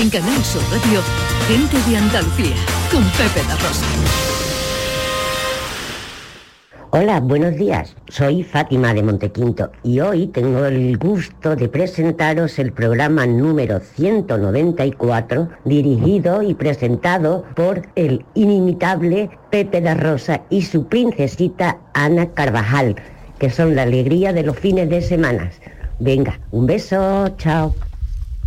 En Canal Sur Radio, Gente de Andalucía, con Pepe La Rosa. Hola, buenos días. Soy Fátima de Montequinto y hoy tengo el gusto de presentaros el programa número 194 dirigido y presentado por el inimitable Pepe da Rosa y su princesita Ana Carvajal, que son la alegría de los fines de semana. Venga, un beso, chao.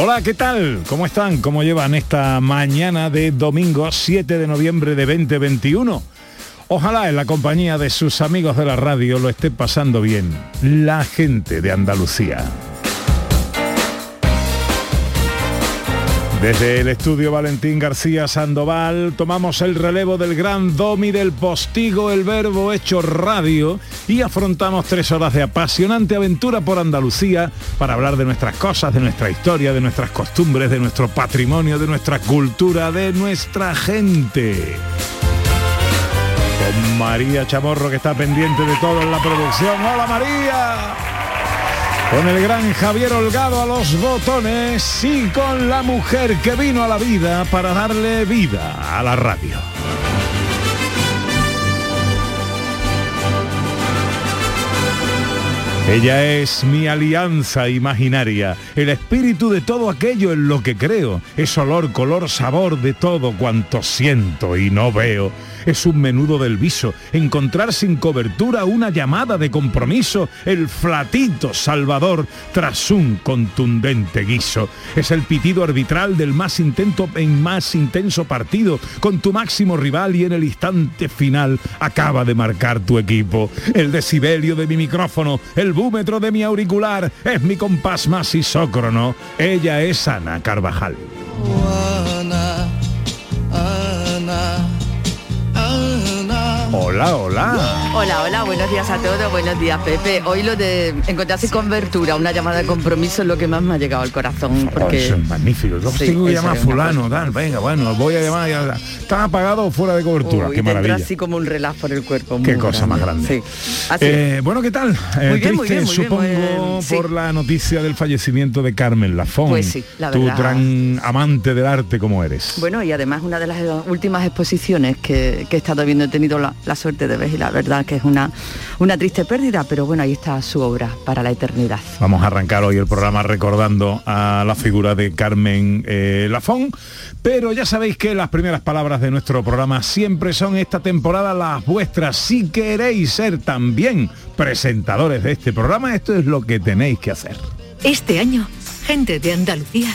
Hola, ¿qué tal? ¿Cómo están? ¿Cómo llevan esta mañana de domingo 7 de noviembre de 2021? Ojalá en la compañía de sus amigos de la radio lo esté pasando bien. La gente de Andalucía. Desde el estudio Valentín García Sandoval tomamos el relevo del gran domi del postigo, el verbo hecho radio y afrontamos tres horas de apasionante aventura por Andalucía para hablar de nuestras cosas, de nuestra historia, de nuestras costumbres, de nuestro patrimonio, de nuestra cultura, de nuestra gente. Con María Chamorro que está pendiente de todo en la producción. ¡Hola María! Con el gran Javier Holgado a los botones y con la mujer que vino a la vida para darle vida a la radio. Ella es mi alianza imaginaria, el espíritu de todo aquello en lo que creo, es olor, color, sabor de todo cuanto siento y no veo es un menudo del viso, encontrar sin cobertura una llamada de compromiso, el flatito salvador tras un contundente guiso. Es el pitido arbitral del más intento en más intenso partido, con tu máximo rival y en el instante final acaba de marcar tu equipo. El decibelio de mi micrófono, el búmetro de mi auricular, es mi compás más isócrono. Ella es Ana Carvajal. Hola, hola. Hola, hola, buenos días a todos, buenos días Pepe. Hoy lo de encontrarse con Vertura, una llamada de compromiso es lo que más me ha llegado al corazón. Oh, Porque eso es magnífico. Yo Sí, tengo que llamar a fulano, tal, venga, bueno, voy a llamar. ya- ¿Está apagado o fuera de cobertura? Uy, Qué maravilla. así como un relaj por el cuerpo. Qué cosa más grande. Sí. Así Eh, bueno, ¿qué tal? Eh, Muy bien, muy triste, bien, muy bien, supongo, muy bien, sí. por la noticia del fallecimiento de Carmen Lafón. Pues sí, la Tu verdad. gran amante del arte como eres. Bueno, y además una de las últimas exposiciones que, que he estado viendo, he tenido la, la suerte de ver y la verdad que es una, una triste pérdida, pero bueno, ahí está su obra para la eternidad. Vamos a arrancar hoy el programa recordando a la figura de Carmen eh, Lafón, pero ya sabéis que las primeras palabras de nuestro programa siempre son esta temporada las vuestras. Si queréis ser también presentadores de este programa, esto es lo que tenéis que hacer. Este año, Gente de Andalucía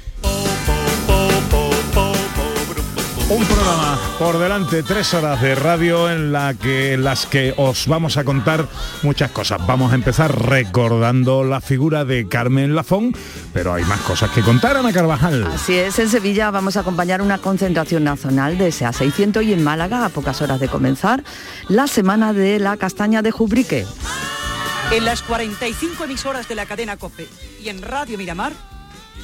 Un programa por delante, tres horas de radio en la que en las que os vamos a contar muchas cosas. Vamos a empezar recordando la figura de Carmen Lafón, pero hay más cosas que contar, Ana Carvajal. Así es, en Sevilla vamos a acompañar una concentración nacional de SEA 600 y en Málaga, a pocas horas de comenzar, la semana de la castaña de Jubrique. En las 45 emisoras de la cadena COPE y en Radio Miramar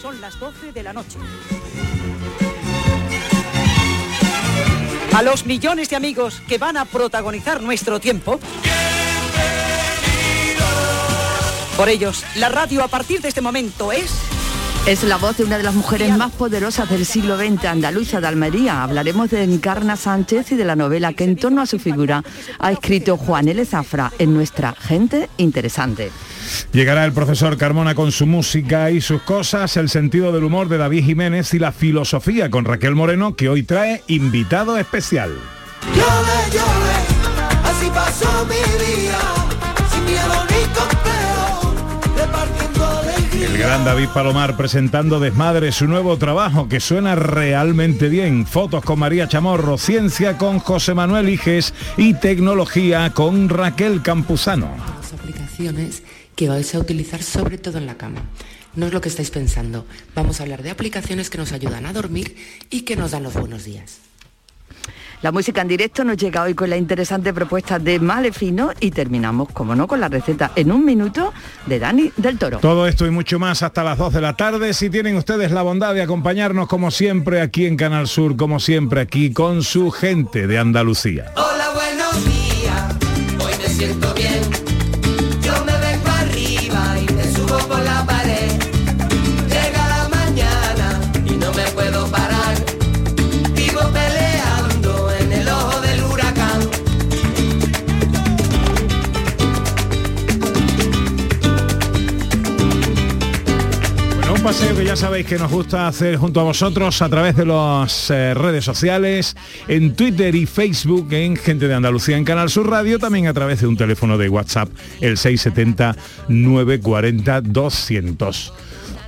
son las 12 de la noche. A los millones de amigos que van a protagonizar nuestro tiempo, Por ellos, la radio a partir de este momento es... Es la voz de una de las mujeres más poderosas del siglo XX, andaluza de Almería. Hablaremos de Encarna Sánchez y de la novela que en torno a su figura ha escrito Juan L. Zafra en nuestra Gente Interesante. Llegará el profesor Carmona con su música y sus cosas, el sentido del humor de David Jiménez y la filosofía con Raquel Moreno, que hoy trae invitado especial. así pasó mi día, el gran David Palomar presentando Desmadre, su nuevo trabajo que suena realmente bien. Fotos con María Chamorro, ciencia con José Manuel Iges y tecnología con Raquel Campuzano. aplicaciones que vais a utilizar sobre todo en la cama. No es lo que estáis pensando. Vamos a hablar de aplicaciones que nos ayudan a dormir y que nos dan los buenos días. La música en directo nos llega hoy con la interesante propuesta de Malefino y terminamos, como no, con la receta en un minuto de Dani del Toro. Todo esto y mucho más hasta las 2 de la tarde. Si tienen ustedes la bondad de acompañarnos como siempre aquí en Canal Sur, como siempre aquí con su gente de Andalucía. Hola, buenos días. Hoy me siento bien. Paseo que ya sabéis que nos gusta hacer junto a vosotros a través de las eh, redes sociales, en Twitter y Facebook, en Gente de Andalucía en Canal Sur Radio, también a través de un teléfono de WhatsApp, el 670-940-200.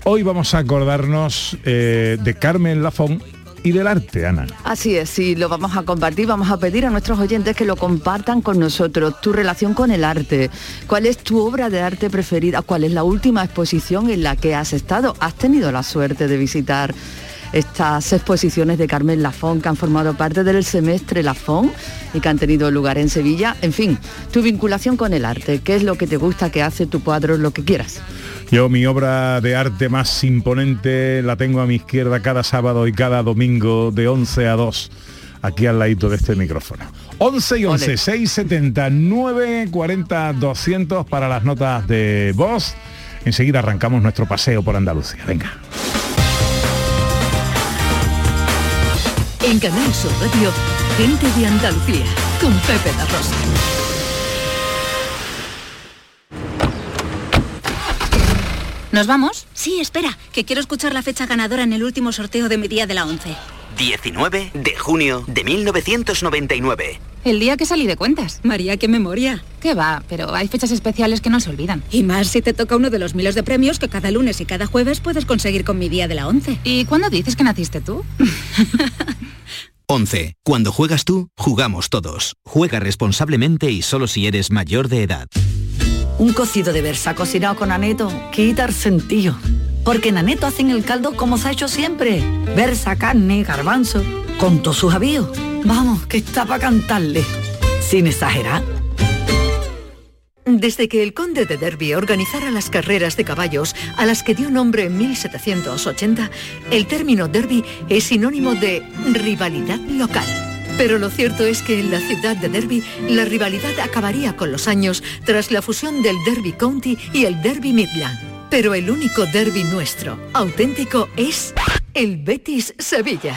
Hoy vamos a acordarnos eh, de Carmen Lafón y del arte, Ana. Así es, sí, lo vamos a compartir, vamos a pedir a nuestros oyentes que lo compartan con nosotros, tu relación con el arte, cuál es tu obra de arte preferida, cuál es la última exposición en la que has estado, has tenido la suerte de visitar estas exposiciones de Carmen Lafón que han formado parte del semestre Lafón y que han tenido lugar en Sevilla. En fin, tu vinculación con el arte, qué es lo que te gusta, qué hace tu cuadro, lo que quieras. Yo mi obra de arte más imponente la tengo a mi izquierda cada sábado y cada domingo de 11 a 2, aquí al ladito de este micrófono. 11 y 11, Ole. 670 940 200 para las notas de voz. Enseguida arrancamos nuestro paseo por Andalucía. Venga. En Canal Sur Radio, gente de Andalucía, con Pepe La Rosa. ¿Nos vamos? Sí, espera, que quiero escuchar la fecha ganadora en el último sorteo de mi día de la 11. 19 de junio de 1999. El día que salí de cuentas. María, qué memoria. ¿Qué va? Pero hay fechas especiales que no se olvidan. Y más si te toca uno de los miles de premios que cada lunes y cada jueves puedes conseguir con mi día de la 11. ¿Y cuándo dices que naciste tú? 11. Cuando juegas tú, jugamos todos. Juega responsablemente y solo si eres mayor de edad. Un cocido de versa cocinado con aneto quita el sentido. Porque en aneto hacen el caldo como se ha hecho siempre. Versa, carne, garbanzo, con todos sus avíos. Vamos, que está para cantarle. Sin exagerar. Desde que el conde de Derby organizara las carreras de caballos a las que dio nombre en 1780, el término derby es sinónimo de rivalidad local. Pero lo cierto es que en la ciudad de Derby la rivalidad acabaría con los años tras la fusión del Derby County y el Derby Midland. Pero el único derby nuestro, auténtico, es el Betis Sevilla.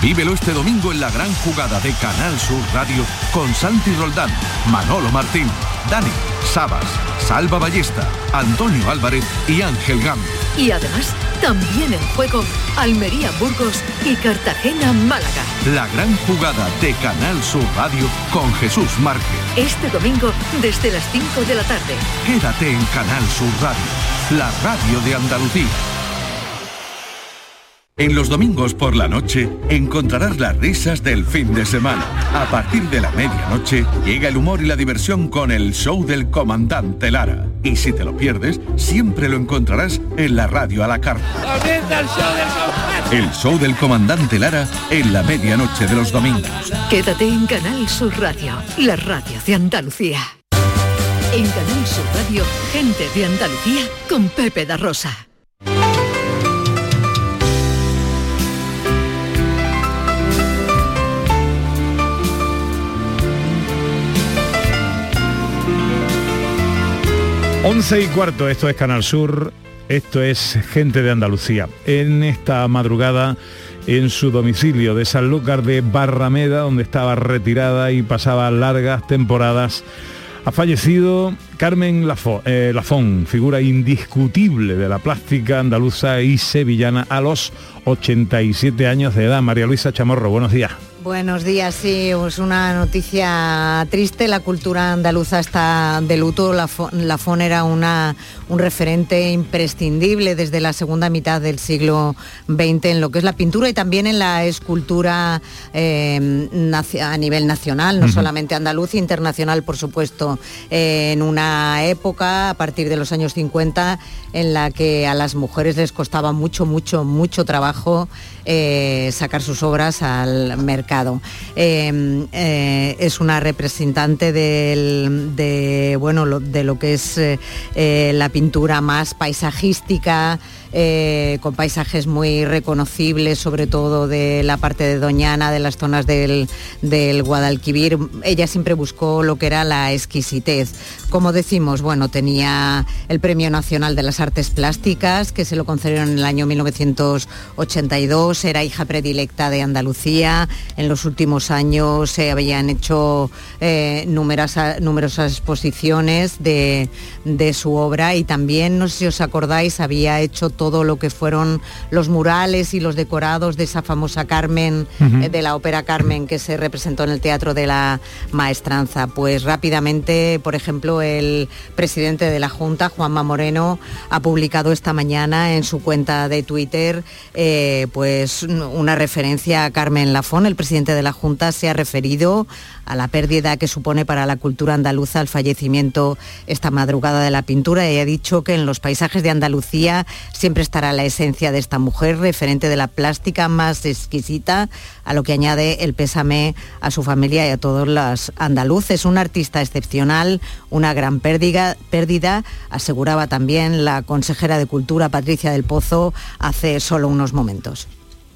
Vívelo este domingo en la gran jugada de Canal Sur Radio con Santi Roldán, Manolo Martín, Dani, Sabas, Salva Ballesta, Antonio Álvarez y Ángel Gam. Y además, también en juego Almería Burgos y Cartagena Málaga. La gran jugada de Canal Sur Radio con Jesús Márquez. Este domingo desde las 5 de la tarde. Quédate en Canal Sur Radio, la radio de Andalucía. En los domingos por la noche encontrarás las risas del fin de semana. A partir de la medianoche llega el humor y la diversión con el show del comandante Lara. Y si te lo pierdes, siempre lo encontrarás en la radio a la carta. ¡Comienza el show del comandante! El show del comandante Lara en la medianoche de los domingos. Quédate en Canal Sur Radio, la radio de Andalucía. En Canal Sur Radio, gente de Andalucía con Pepe da Rosa. 11 y cuarto, esto es Canal Sur, esto es Gente de Andalucía. En esta madrugada, en su domicilio de Sanlúcar de Barrameda, donde estaba retirada y pasaba largas temporadas, ha fallecido Carmen Lafo- eh, Lafón, figura indiscutible de la plástica andaluza y sevillana a los 87 años de edad. María Luisa Chamorro, buenos días. Buenos días, sí, es una noticia triste. La cultura andaluza está de luto. La, la FON era una, un referente imprescindible desde la segunda mitad del siglo XX en lo que es la pintura y también en la escultura eh, naci- a nivel nacional, no solamente andaluz, internacional, por supuesto, eh, en una época a partir de los años 50 en la que a las mujeres les costaba mucho, mucho, mucho trabajo eh, sacar sus obras al mercado. Eh, eh, es una representante del- de, bueno, lo, de lo que es eh, la pintura más paisajística, eh, con paisajes muy reconocibles, sobre todo de la parte de Doñana, de las zonas del, del Guadalquivir. Ella siempre buscó lo que era la exquisitez. Como decimos, bueno, tenía el Premio Nacional de las Artes Plásticas, que se lo concedieron en el año 1982, era hija predilecta de Andalucía. En los últimos años se habían hecho eh, numerosas, exposiciones de, de su obra y también, no sé si os acordáis, había hecho todo lo que fueron los murales y los decorados de esa famosa Carmen, eh, de la ópera Carmen que se representó en el Teatro de la Maestranza. Pues rápidamente, por ejemplo, el presidente de la Junta, Juanma Moreno, ha publicado esta mañana en su cuenta de Twitter eh, pues una referencia a Carmen Lafón. El presidente de la Junta se ha referido a la pérdida que supone para la cultura andaluza el fallecimiento esta madrugada de la pintura y ha dicho que en los paisajes de Andalucía siempre estará la esencia de esta mujer, referente de la plástica más exquisita, a lo que añade el pésame a su familia y a todos los andaluces. Un artista excepcional, una gran pérdida, pérdida, aseguraba también la consejera de Cultura Patricia del Pozo hace solo unos momentos.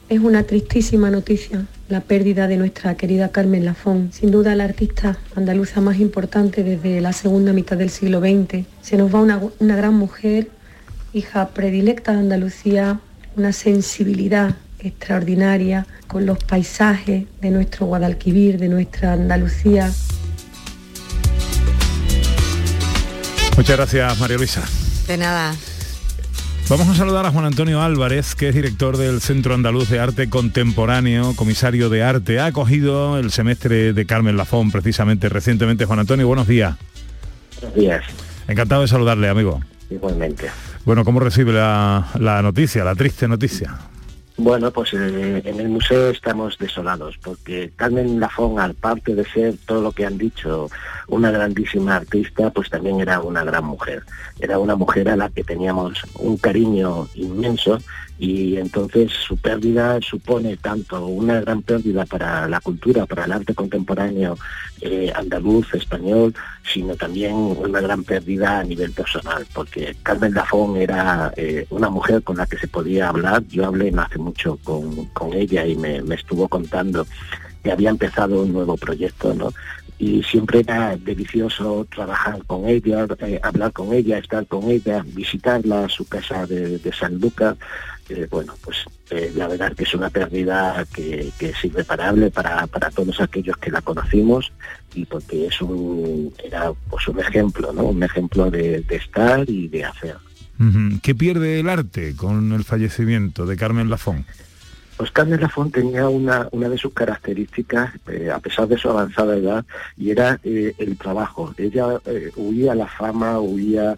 Es una tristísima noticia la pérdida de nuestra querida Carmen Lafón, sin duda la artista andaluza más importante desde la segunda mitad del siglo XX. Se nos va una, una gran mujer, hija predilecta de Andalucía, una sensibilidad extraordinaria con los paisajes de nuestro Guadalquivir, de nuestra Andalucía. Muchas gracias, María Luisa. De nada. Vamos a saludar a Juan Antonio Álvarez, que es director del Centro Andaluz de Arte Contemporáneo, comisario de arte. Ha acogido el semestre de Carmen Lafón precisamente recientemente. Juan Antonio, buenos días. Buenos días, Encantado de saludarle, amigo. igualmente. Bueno, ¿cómo recibe la, la noticia, la triste noticia? Bueno, pues eh, en el museo estamos desolados porque Carmen Lafón, aparte de ser todo lo que han dicho, una grandísima artista, pues también era una gran mujer. Era una mujer a la que teníamos un cariño inmenso y entonces su pérdida supone tanto una gran pérdida para la cultura, para el arte contemporáneo eh, andaluz, español, sino también una gran pérdida a nivel personal, porque Carmen Lafón era eh, una mujer con la que se podía hablar. Yo hablé no hace mucho con, con ella y me, me estuvo contando que había empezado un nuevo proyecto, ¿no? Y siempre era delicioso trabajar con ella, eh, hablar con ella, estar con ella, visitarla a su casa de, de San Lucas. Eh, bueno, pues eh, la verdad que es una pérdida que, es irreparable para, para todos aquellos que la conocimos y porque es un, era pues un ejemplo, ¿no? Un ejemplo de, de estar y de hacer. ¿Qué pierde el arte con el fallecimiento de Carmen Lafón? Pues Carmen Lafón tenía una, una de sus características, eh, a pesar de su avanzada edad, y era eh, el trabajo. Ella eh, huía la fama, huía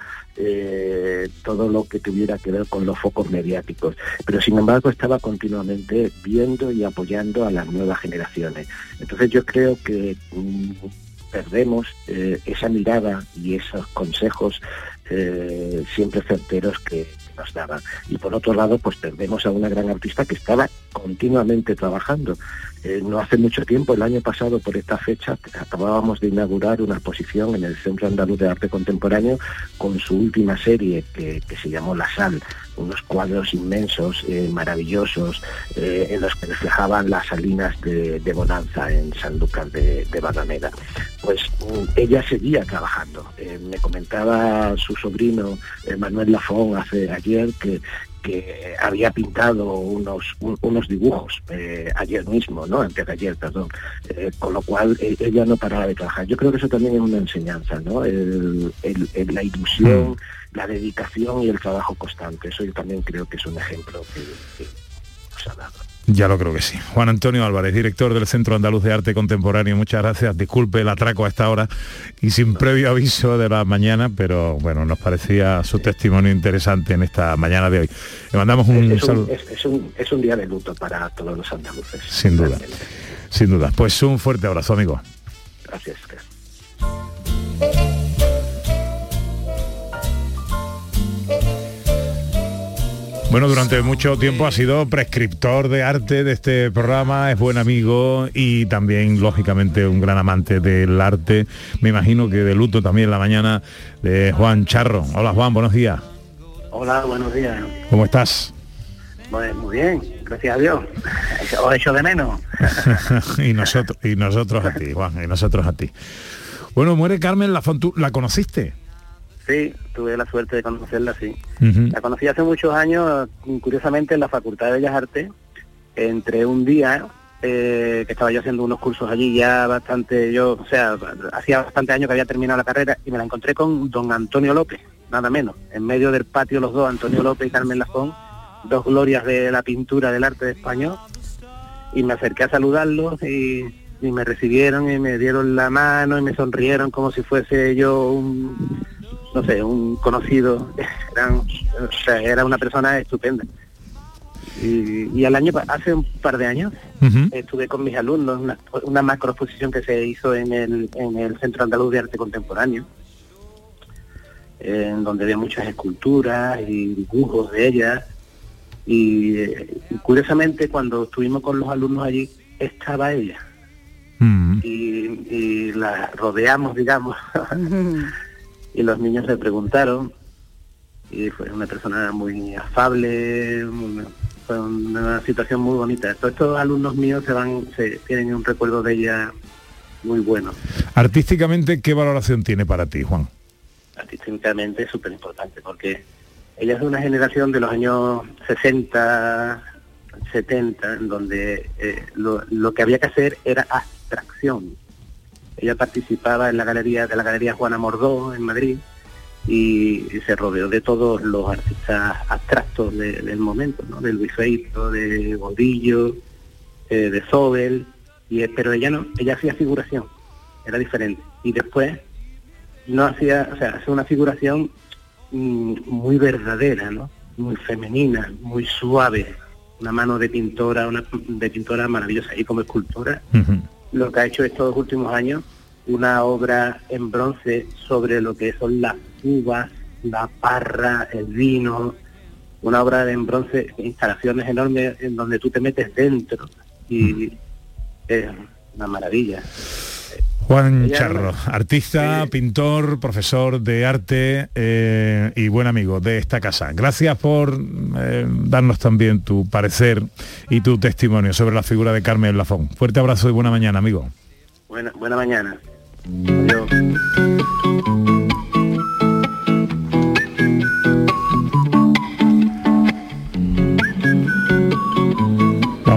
todo lo que tuviera que ver con los focos mediáticos, pero sin embargo estaba continuamente viendo y apoyando a las nuevas generaciones. Entonces yo creo que mm, perdemos esa mirada y esos consejos siempre certeros que nos daban. Y por otro lado, pues perdemos a una gran artista que estaba continuamente trabajando. Eh, no hace mucho tiempo, el año pasado, por esta fecha, acabábamos de inaugurar una exposición en el Centro Andaluz de Arte Contemporáneo con su última serie que, se llamó La Sal, unos cuadros inmensos, eh, maravillosos, eh, en los que reflejaban las salinas de, Bonanza en Sanlúcar de, de Barrameda. Pues mm, ella seguía trabajando. Me me comentaba su sobrino Manuel Lafón hace ayer que que había pintado unos unos dibujos eh, ayer mismo, ¿no? Antes de ayer, perdón. Eh, con lo cual eh, ella no paraba de trabajar. Yo creo que eso también es una enseñanza, ¿no? El- el- el- la ilusión, la dedicación y el trabajo constante. Eso yo también creo que es un ejemplo que, que nos ha dado. Ya lo creo que sí. Juan Antonio Álvarez, director del Centro Andaluz de Arte Contemporáneo, muchas gracias. Disculpe el atraco a esta hora y sin previo aviso de la mañana, pero bueno, nos parecía su testimonio interesante en esta mañana de hoy. Le mandamos un es, un, saludo. es- es un, es un día de luto para todos los andaluces. Sin duda, sin duda. Pues un fuerte abrazo, amigo. Gracias. Bueno, durante mucho tiempo ha sido prescriptor de arte de este programa, es buen amigo y también, lógicamente, un gran amante del arte. Me imagino que de luto también la mañana de Juan Charro. Hola Juan, buenos días. Hola, buenos días. ¿Cómo estás? Pues muy bien, gracias a Dios. Os echo de menos. y nosotros y nosotros a ti, Juan, y nosotros a ti. Bueno, muere Carmen Lafont, ¿tú la conociste? Sí, tuve la suerte de conocerla, sí. La conocí hace muchos años, curiosamente, en la Facultad de Bellas Artes. Entre un día eh, que estaba yo haciendo unos cursos allí, ya bastante, yo, o sea, hacía bastante años que había terminado la carrera y me la encontré con don Antonio López, nada menos. En medio del patio los dos, Antonio López y Carmen Lafón, dos glorias de la pintura del arte de español. Y me acerqué a saludarlos y, y me recibieron y me dieron la mano y me sonrieron como si fuese yo un, no sé, un conocido, Eran- o sea, era una persona estupenda. Y, y al año, hace un par de años, estuve con mis alumnos, una, una macro exposición que se hizo en el, en el Centro Andaluz de Arte Contemporáneo, en donde había muchas esculturas y dibujos de ellas. Y, y curiosamente, cuando estuvimos con los alumnos allí, estaba ella. Y, y la rodeamos, digamos, y los niños le preguntaron y fue una persona muy afable una- fue una situación muy bonita. Todos estos alumnos míos se van se tienen un recuerdo de ella muy bueno. Artísticamente, ¿qué valoración tiene para ti, Juan? artísticamente es súper importante porque ella es de una generación de los años 60 70 en donde eh, lo, lo que había que hacer era abstracción ella participaba en la galería de la galería Juana Mordó en Madrid y, se rodeó de todos los artistas abstractos de- del momento, ¿no? De Luis Feito, de Godillo, eh, de Sobel, y, eh, pero ella no, ella hacía figuración, era diferente. Y después no hacía, o sea, hace una figuración mm, muy verdadera, ¿no? Muy femenina, muy suave, una mano de pintora, una de pintora maravillosa y como escultora lo que ha hecho estos últimos años, una obra en bronce sobre lo que son las uvas, la parra, el vino, una obra en bronce, instalaciones enormes en donde tú te metes dentro y es una maravilla. Juan Charro, artista, pintor, profesor de arte eh, y buen amigo de esta casa. Gracias por eh, darnos también tu parecer y tu testimonio sobre la figura de Carmen Lafón. Fuerte abrazo y buena mañana, amigo. Buena, buena mañana. Adiós.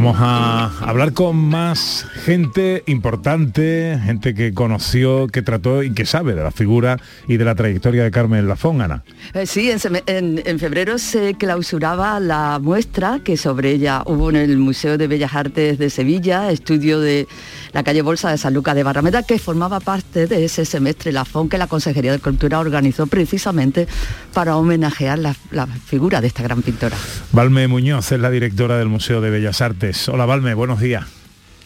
Vamos a hablar con más gente importante, gente que conoció, que trató y que sabe de la figura y de la trayectoria de Carmen Lafón, Ana. Eh, sí, en, seme- en- en febrero se clausuraba la muestra que sobre ella hubo en el Museo de Bellas Artes de Sevilla, estudio de la calle Bolsa de San Lucas de Barrameda, que formaba parte de ese semestre Lafón que la Consejería de Cultura organizó precisamente para homenajear la, la figura de esta gran pintora. Valme Muñoz es la directora del Museo de Bellas Artes. Hola Valme, buenos días.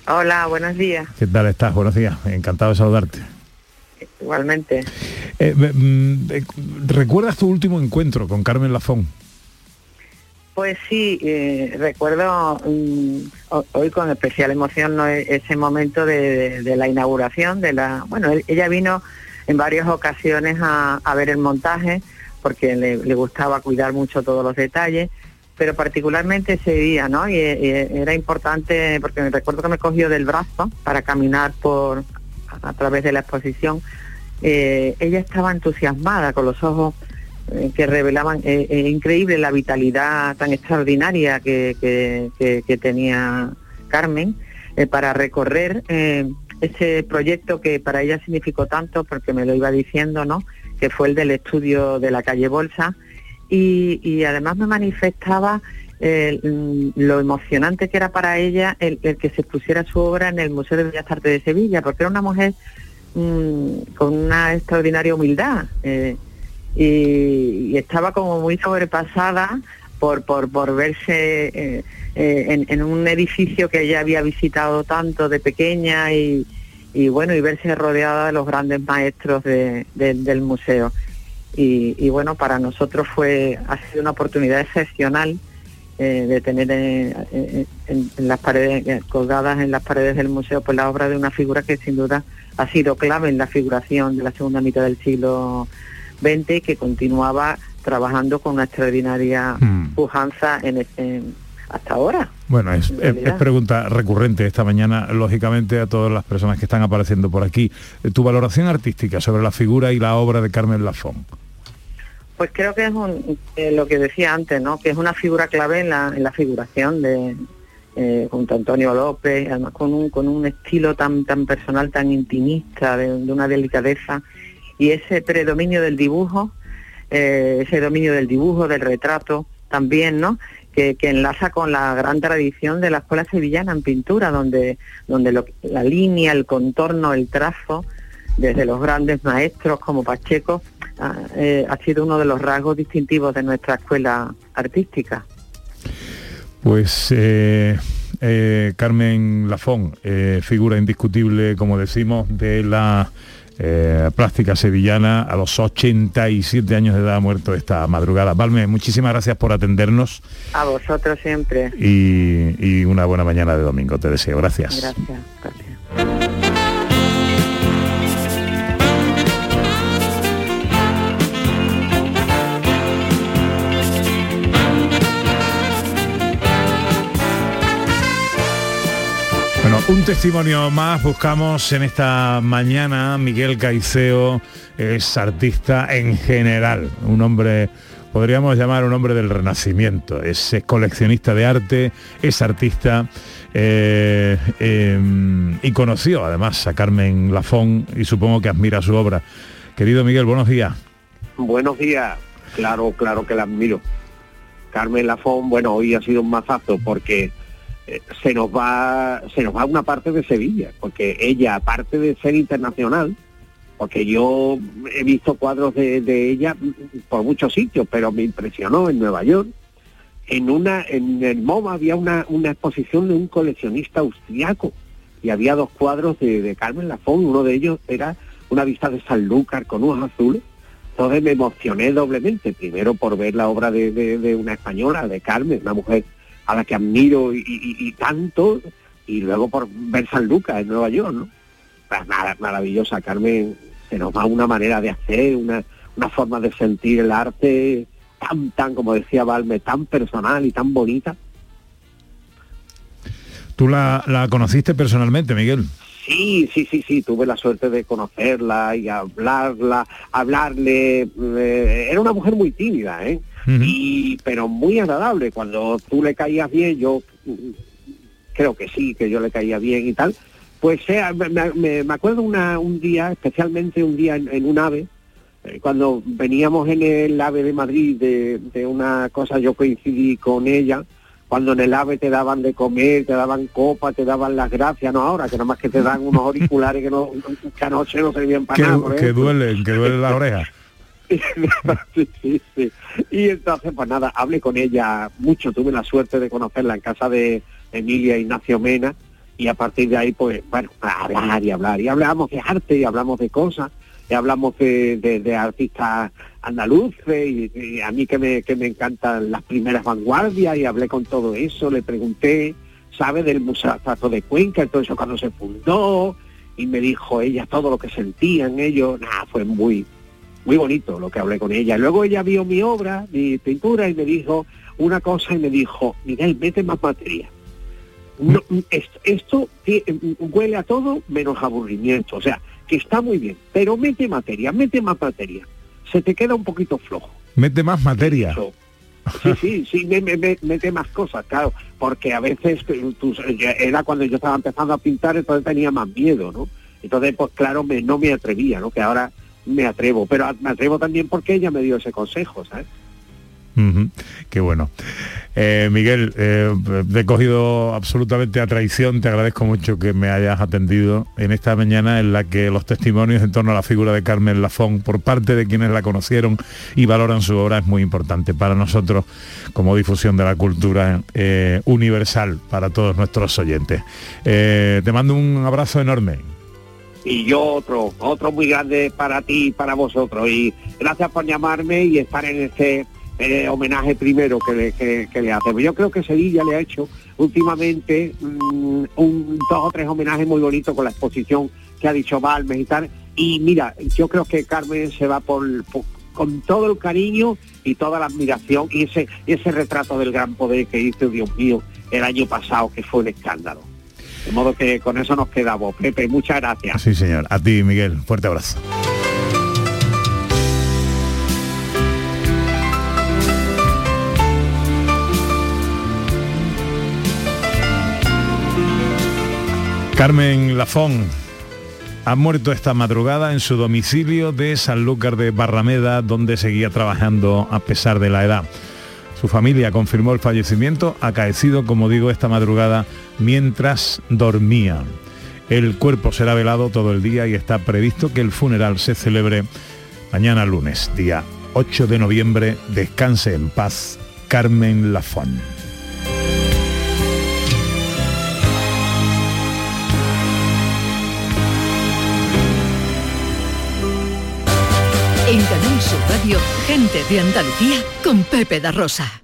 Hola, buenos días. ¿Qué tal estás? Buenos días. Encantado de saludarte. Igualmente. Eh, mm, eh, ¿Recuerdas tu último encuentro con Carmen Lafón? Pues sí, eh, recuerdo mm, ho- hoy con especial emoción ¿no? E- ese momento de, la inauguración de la. Bueno, él- ella vino en varias ocasiones a, a ver el montaje porque le, le gustaba cuidar mucho todos los detalles, pero particularmente ese día, ¿no? Y, y era importante porque me recuerdo que me cogió del brazo para caminar por a, través de la exposición eh, ella estaba entusiasmada con los ojos eh, que revelaban eh, eh, increíble la vitalidad tan extraordinaria que, que- tenía Carmen eh, para recorrer eh, ese proyecto que para ella significó tanto, porque me lo iba diciendo, ¿no? Que fue el del estudio de la calle Bolsa. Y, además me manifestaba eh, mm, lo emocionante que era para ella el, que se expusiera su obra en el Museo de Bellas Artes de Sevilla, porque era una mujer mm, con una extraordinaria humildad eh, y, estaba como muy sobrepasada por, por, verse eh, en, un edificio que ella había visitado tanto de pequeña y, bueno, y verse rodeada de los grandes maestros de- de- del museo. Y, y bueno, para nosotros fue, ha sido una oportunidad excepcional eh, de tener en, en las paredes, eh, colgadas en las paredes del museo, pues la obra de una figura que sin duda ha sido clave en la figuración de la segunda mitad del siglo XX y que continuaba trabajando con una extraordinaria pujanza en, este- hasta ahora. Bueno, es, es- pregunta recurrente esta mañana, lógicamente, a todas las personas que están apareciendo por aquí. Eh, Tu valoración artística sobre la figura y la obra de Carmen Lafón. Pues creo que es un- eh, lo que decía antes, ¿no? Que es una figura clave en la, en la figuración de eh, junto a Antonio López, además con un, con un estilo tan personal, tan intimista, de, de una delicadeza y ese predominio del dibujo, eh, ese dominio del dibujo, del retrato también, ¿no? Que, que enlaza con la gran tradición de la escuela sevillana en pintura, donde, donde lo- la línea, el contorno, el trazo, desde los grandes maestros como Pacheco, eh, ha sido uno de los rasgos distintivos de nuestra escuela artística. Pues eh, eh, Carmen Lafón, eh, figura indiscutible, como decimos, de la eh, plástica sevillana a los 87 años de edad ha muerto esta madrugada. Valme, muchísimas gracias por atendernos A vosotros siempre. y, y una buena mañana de domingo. Te deseo. Gracias. gracias. Un testimonio más buscamos en esta mañana. Miguel Caiceo es artista en general, un hombre, podríamos llamar un hombre del renacimiento. Es, eh, coleccionista de arte, es artista eh, eh, y conoció además a Carmen Lafón y supongo que admira su obra. Querido Miguel, buenos días. Buenos días. Claro, claro que la admiro. Carmen Lafón, bueno, hoy ha sido un mazazo porque se nos va se nos va una parte de Sevilla, porque ella, aparte de ser internacional, porque yo he visto cuadros de, ella por muchos sitios, pero me impresionó en Nueva York. En una en el MoMA había una, una exposición de un coleccionista austriaco y había dos cuadros de, Carmen Lafón, uno de ellos era una vista de Sanlúcar con unos azules. Entonces me emocioné doblemente, primero por ver la obra de una española, de Carmen, una mujer a la que admiro y, y- y tanto, y luego por ver San Lucas en Nueva York, ¿no? Pues maravillosa, Carmen, se nos va una manera de hacer, una, una forma de sentir el arte tan, tan, como decía Valme, tan personal y tan bonita. ¿Tú la, la conociste personalmente, Miguel? Sí, sí, sí, sí, tuve la suerte de conocerla y hablarla, hablarle. eh, era una mujer muy tímida, ¿eh? Y pero muy agradable. Cuando tú le caías bien, yo creo que sí, que yo le caía bien y tal. Pues eh, me, me- me acuerdo una, un día, especialmente un día en, en un ave, eh, cuando veníamos en el ave de Madrid de, de una cosa, yo coincidí con ella, cuando en el ave te daban de comer, te daban copa, te daban las gracias, no ahora, que nada más que te dan unos auriculares que, no, que anoche no servían para Que, nada. que duelen, que duelen las orejas. Y entonces, pues nada, hablé con ella mucho, tuve la suerte de conocerla en casa de Emilia Ignacio Mena y a partir de ahí, pues, bueno, hablar y hablar. Y hablamos de arte y hablamos de cosas, y hablamos de, de- artistas andaluces y, a mí que me, que me encantan las primeras vanguardias y hablé con todo eso, le pregunté, ¿sabe del Museo de Cuenca, eso cuando se fundó? Y me dijo ella todo lo que sentían ellos, nada, fue muy, muy bonito lo que hablé con ella. Luego ella vio mi obra, mi pintura, y me dijo una cosa y me dijo, Miguel, mete más materia. No, esto, esto ti- huele a todo menos aburrimiento. O sea, que está muy bien, pero mete materia, mete más materia. Se te queda un poquito flojo. Mete más materia. Sí, sí, sí, me, me- me- mete más cosas, claro, porque a veces eh, tú- era cuando yo estaba empezando a pintar, entonces tenía más miedo, ¿no? Entonces, pues claro, me, no me atrevía, ¿no? Que ahora me atrevo, pero me atrevo también porque ella me dio ese consejo, ¿sabes? Qué bueno. Eh, Miguel, eh, he cogido absolutamente a traición. Te agradezco mucho que me hayas atendido en esta mañana en la que los testimonios en torno a la figura de Carmen Lafón por parte de quienes la conocieron y valoran su obra es muy importante para nosotros como difusión de la cultura eh, universal para todos nuestros oyentes. Te mando un abrazo enorme. Y yo otro, otro muy grande para ti y para vosotros. Y gracias por llamarme y estar en este eh, homenaje primero que le, que, le hacemos. Yo creo que Sevilla le ha hecho últimamente mm, un dos o tres homenajes muy bonitos con la exposición que ha dicho Balmes y tal. Y mira, yo creo que Carmen se va por, con todo el cariño y toda la admiración y ese, ese retrato del gran poder que hizo, Dios mío, el año pasado, que fue un escándalo. De modo que con eso nos quedamos. Pepe, muchas gracias. Sí, señor. A ti, Miguel. Fuerte abrazo. Carmen Lafón ha muerto esta madrugada en su domicilio de Sanlúcar de Barrameda, donde seguía trabajando a pesar de la edad. Su familia confirmó el fallecimiento acaecido, como digo, esta madrugada mientras dormía. El cuerpo será velado todo el día y está previsto que el funeral se celebre mañana lunes, día 8 de noviembre. Descanse en paz, Carmen Lafón. Sur Radio, gente de Andalucía con Pepe da Rosa.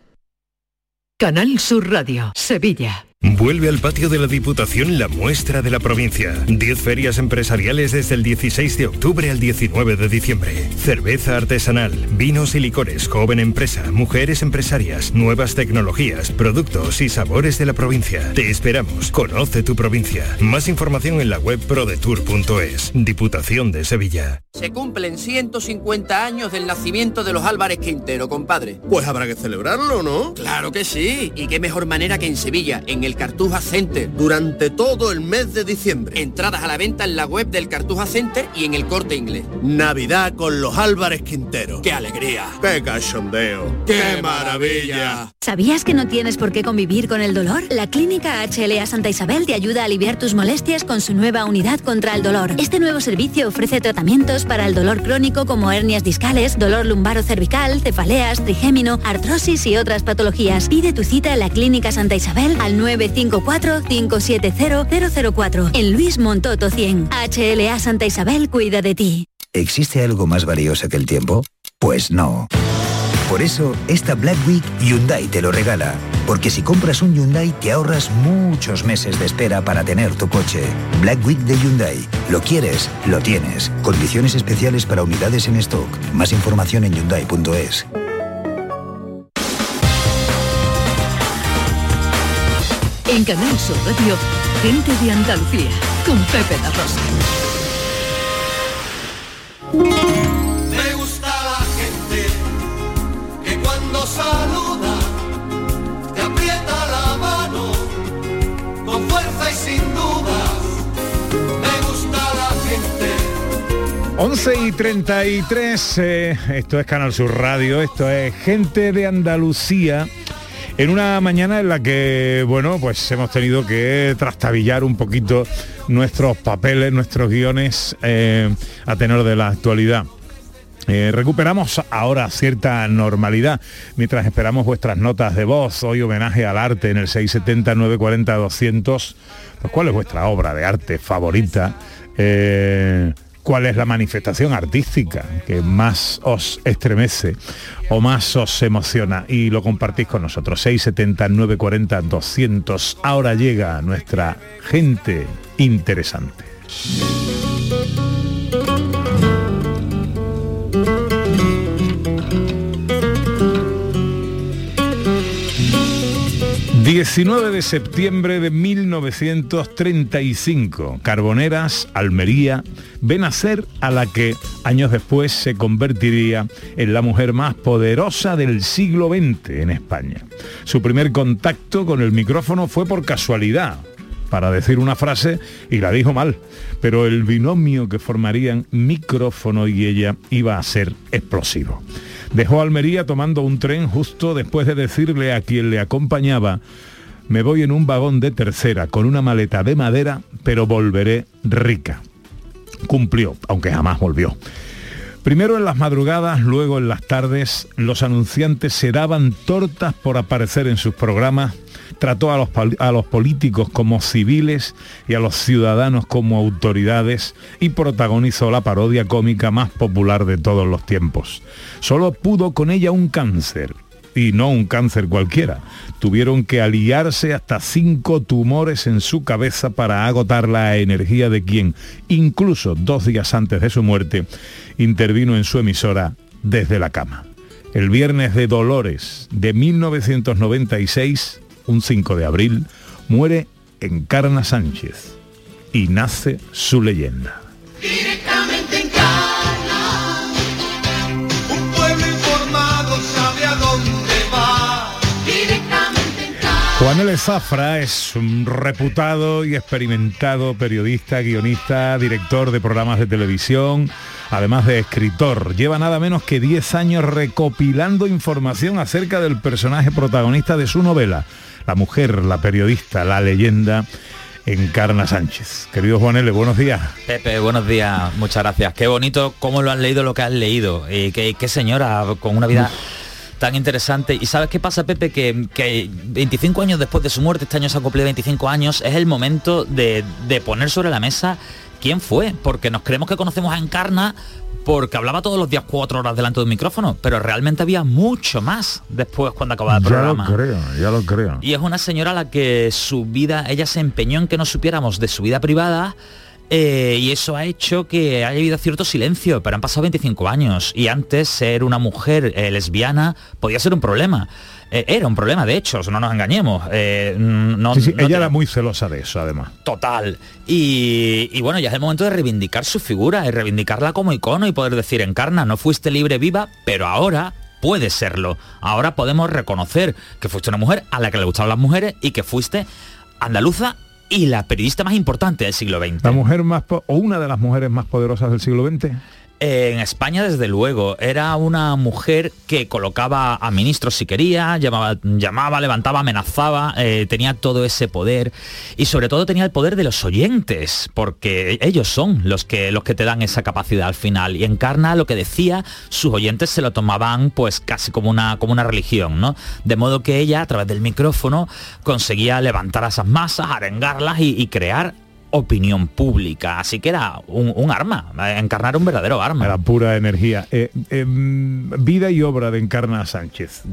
Canal Sur Radio, Sevilla. Vuelve al patio de la Diputación la muestra de la provincia. 10 ferias empresariales desde el 16 de octubre al 19 de diciembre. Cerveza artesanal, vinos y licores, joven empresa, mujeres empresarias, nuevas tecnologías, productos y sabores de la provincia. Te esperamos. Conoce tu provincia. Más información en la web prodetour.es. Diputación de Sevilla. Se cumplen 150 años del nacimiento de los Álvarez Quintero, compadre. Pues habrá que celebrarlo, ¿no? Claro que sí. Y qué mejor manera que en Sevilla, en el Cartuja Center. Durante todo el mes de diciembre. Entradas a la venta en la web del Cartuja Center y en el corte inglés. Navidad con los Álvarez Quintero. ¡Qué alegría! ¡Qué cachondeo! ¡Qué maravilla! ¿Sabías que no tienes por qué convivir con el dolor? La clínica HLA Santa Isabel te ayuda a aliviar tus molestias con su nueva unidad contra el dolor. Este nuevo servicio ofrece tratamientos para el dolor crónico como hernias discales, dolor lumbaro cervical, cefaleas, trigémino, artrosis y otras patologías. Pide tu cita en la clínica Santa Isabel al 954-570-004 en Luis Montoto 100. HLA Santa Isabel cuida de ti. ¿Existe algo más valioso que el tiempo? Pues no. Por eso, esta Black Week Hyundai te lo regala. Porque si compras un Hyundai te ahorras muchos meses de espera para tener tu coche. Black Week de Hyundai. Lo quieres, lo tienes. Condiciones especiales para unidades en stock. Más información en hyundai.es. En Canal Sur Radio, gente de Andalucía con Pepe da Rosa. Me gusta la gente que cuando saluda te aprieta la mano con fuerza y sin dudas. Me gusta la gente 11 y 33, eh, esto es Canal Sur Radio, esto es Gente de Andalucía. En una mañana en la que, bueno, pues hemos tenido que trastabillar un poquito nuestros papeles, nuestros guiones eh, a tenor de la actualidad. Eh, recuperamos ahora cierta normalidad mientras esperamos vuestras notas de voz. Hoy homenaje al arte en el 670-940-200. Pues, ¿Cuál es vuestra obra de arte favorita? Eh, ¿Cuál es la manifestación artística que más os estremece o más os emociona? Y lo compartís con nosotros. 670-940-200. Ahora llega nuestra gente interesante. 19 de septiembre de 1935, Carboneras, Almería, ven a ser a la que años después se convertiría en la mujer más poderosa del siglo XX en España. Su primer contacto con el micrófono fue por casualidad, para decir una frase y la dijo mal, pero el binomio que formarían micrófono y ella iba a ser explosivo. Dejó Almería tomando un tren justo después de decirle a quien le acompañaba, me voy en un vagón de tercera con una maleta de madera, pero volveré rica. Cumplió, aunque jamás volvió. Primero en las madrugadas, luego en las tardes, los anunciantes se daban tortas por aparecer en sus programas, trató a los, a los, políticos como civiles y a los ciudadanos como autoridades y protagonizó la parodia cómica más popular de todos los tiempos. Solo pudo con ella un cáncer, y no un cáncer cualquiera. Tuvieron que aliarse hasta cinco tumores en su cabeza para agotar la energía de quien, incluso dos días antes de su muerte, intervino en su emisora desde la cama. El viernes de Dolores de 1996, un 5 de abril, muere Encarna Sánchez y nace su leyenda. Directamente en Carna, un pueblo informado sabe a dónde va. Directamente. Juan L. Zafra es un reputado y experimentado periodista, guionista, director de programas de televisión, además de escritor. Lleva nada menos que 10 años recopilando información acerca del personaje protagonista de su novela, la mujer, la periodista, la leyenda. Encarna Sánchez. Querido Juan L., buenos días. Pepe, buenos días, muchas gracias. Qué bonito cómo lo han leído lo que has leído. Y qué, qué señora con una vida tan interesante. ¿Y sabes qué pasa, Pepe? Que, que, 25 años después de su muerte, este año se ha cumplido 25 años, es el momento de, de poner sobre la mesa quién fue, porque nos creemos que conocemos a Encarna porque hablaba todos los días cuatro horas delante de un micrófono, pero realmente había mucho más después cuando acababa el programa. Ya lo creo, ya lo creo. Y es una señora a la que su vida, ella se empeñó en que no supiéramos de su vida privada. Eh, y eso ha hecho que haya habido cierto silencio, pero han pasado 25 años y antes ser una mujer eh, lesbiana podía ser un problema. Eh, era un problema, de hecho, no nos engañemos. Eh, no, sí, sí, no ella te- era muy celosa de eso, además. Total. Y, y bueno, ya es el momento de reivindicar su figura y reivindicarla como icono y poder decir, Encarna, no fuiste libre viva, pero ahora puedes serlo. Ahora podemos reconocer que fuiste una mujer a la que le gustaban las mujeres y que fuiste andaluza y la periodista más importante del siglo XX. La mujer más, o una de las mujeres más poderosas del siglo XX. Eh, En España, desde luego, era una mujer que colocaba a ministros si quería, llamaba, levantaba, amenazaba, eh, tenía todo ese poder y sobre todo tenía el poder de los oyentes, porque ellos son los que, los que te dan esa capacidad al final. Y Encarna lo que decía, sus oyentes se lo tomaban pues casi como una, como una religión, ¿no? De modo que ella, a través del micrófono, conseguía levantar a esas masas, arengarlas y crear opinión pública. Así que era un, un arma, encarnar un verdadero arma. Era pura energía. Eh, em, vida y obra de Encarna Sánchez.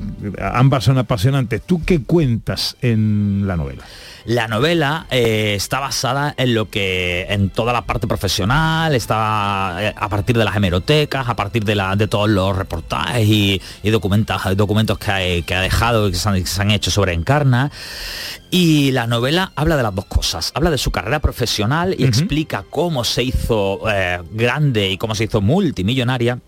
Ambas son apasionantes. ¿Tú qué cuentas en la novela? La novela eh, está basada en lo que, en toda la parte profesional, está eh, a partir de las hemerotecas, a partir de, la, de todos los reportajes y, y documentos, documentos que, ha- que ha dejado y que se, han, que se han hecho sobre Encarna. Y la novela habla de las dos cosas. Habla de su carrera profesional y explica cómo se hizo eh, grande y cómo se hizo multimillonaria.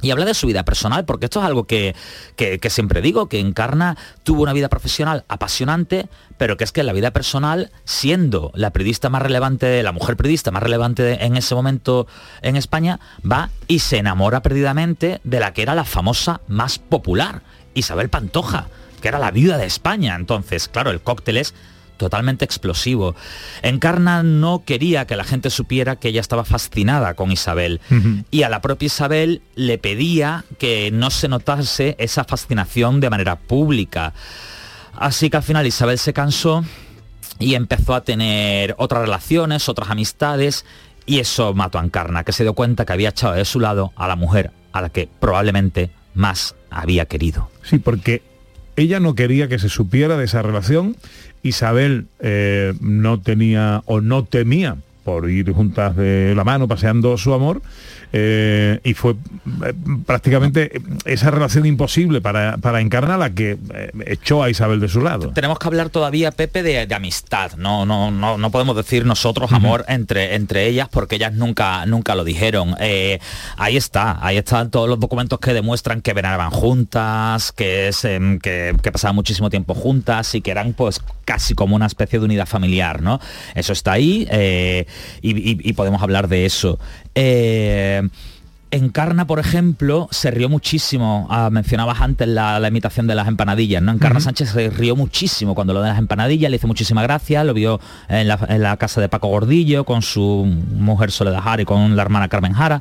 Y habla de su vida personal, porque esto es algo que, que- que siempre digo, que Encarna tuvo una vida profesional apasionante, pero que es que en la vida personal, siendo la periodista más relevante, la mujer periodista más relevante en ese momento en España, va y se enamora perdidamente de la que era la famosa más popular, Isabel Pantoja, que era la viuda de España. Entonces, claro, el cóctel es totalmente explosivo. Encarna no quería que la gente supiera que ella estaba fascinada con Isabel y a la propia Isabel le pedía que no se notase esa fascinación de manera pública. Así que al final Isabel se cansó y empezó a tener otras relaciones, otras amistades y eso mató a Encarna, que se dio cuenta que había echado de su lado a la mujer a la que probablemente más había querido. Sí, porque ella no quería que se supiera de esa relación. Isabel eh, no tenía o no temía por ir juntas de la mano paseando su amor eh, y fue eh, prácticamente esa relación imposible para, para Encarna la que eh, echó a Isabel de su lado. Tenemos que hablar todavía, Pepe, de, de amistad. No, no, no, no podemos decir nosotros amor entre, entre ellas porque ellas nunca, nunca lo dijeron. Ahí está, ahí están todos los documentos que demuestran que venaban juntas, que, es, em, que, que pasaban muchísimo tiempo juntas y que eran pues casi como una especie de unidad familiar, ¿no? Eso está ahí eh, y, y- y podemos hablar de eso. Eh, Encarna, por ejemplo, se rió muchísimo. Ah, mencionabas antes la, la imitación de las empanadillas, ¿no? Encarna. Sánchez se rió muchísimo cuando lo de las empanadillas, le hizo muchísima gracia, lo vio en la, en la casa de Paco Gordillo con su mujer Soledad Jara y con la hermana Carmen Jara.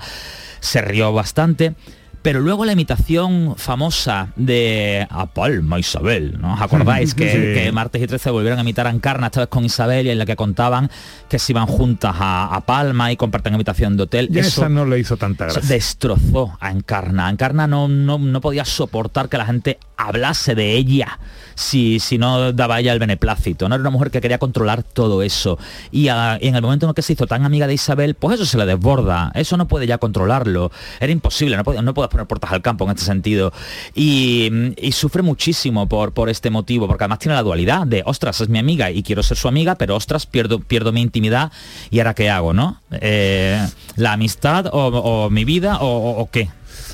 Se rió bastante. Pero luego la imitación famosa de A Palma Isabel, ¿no? ¿Os acordáis que, Sí. que martes y 13 volvieron a imitar a Encarna, esta vez con Isabel, y en la que contaban que se iban juntas a, a Palma y comparten habitación de hotel? Ya Eso- esa no le hizo tanta gracia. destrozó a Encarna. Encarna no, no, no podía soportar que la gente hablase de ella si, si no daba ella el beneplácito. No era una mujer que quería controlar todo eso. Y, a- y en el momento en el que se hizo tan amiga de Isabel, pues eso se le desborda. Eso no puede ya controlarlo. Era imposible, no, puede- no puedes poner puertas al campo en este sentido. Y, sufre muchísimo por, por este motivo, porque además tiene la dualidad de, ostras, es mi amiga y quiero ser su amiga, pero ostras, pierdo, pierdo mi intimidad y ahora qué hago, ¿no? Eh, la amistad o, mi vida o, qué.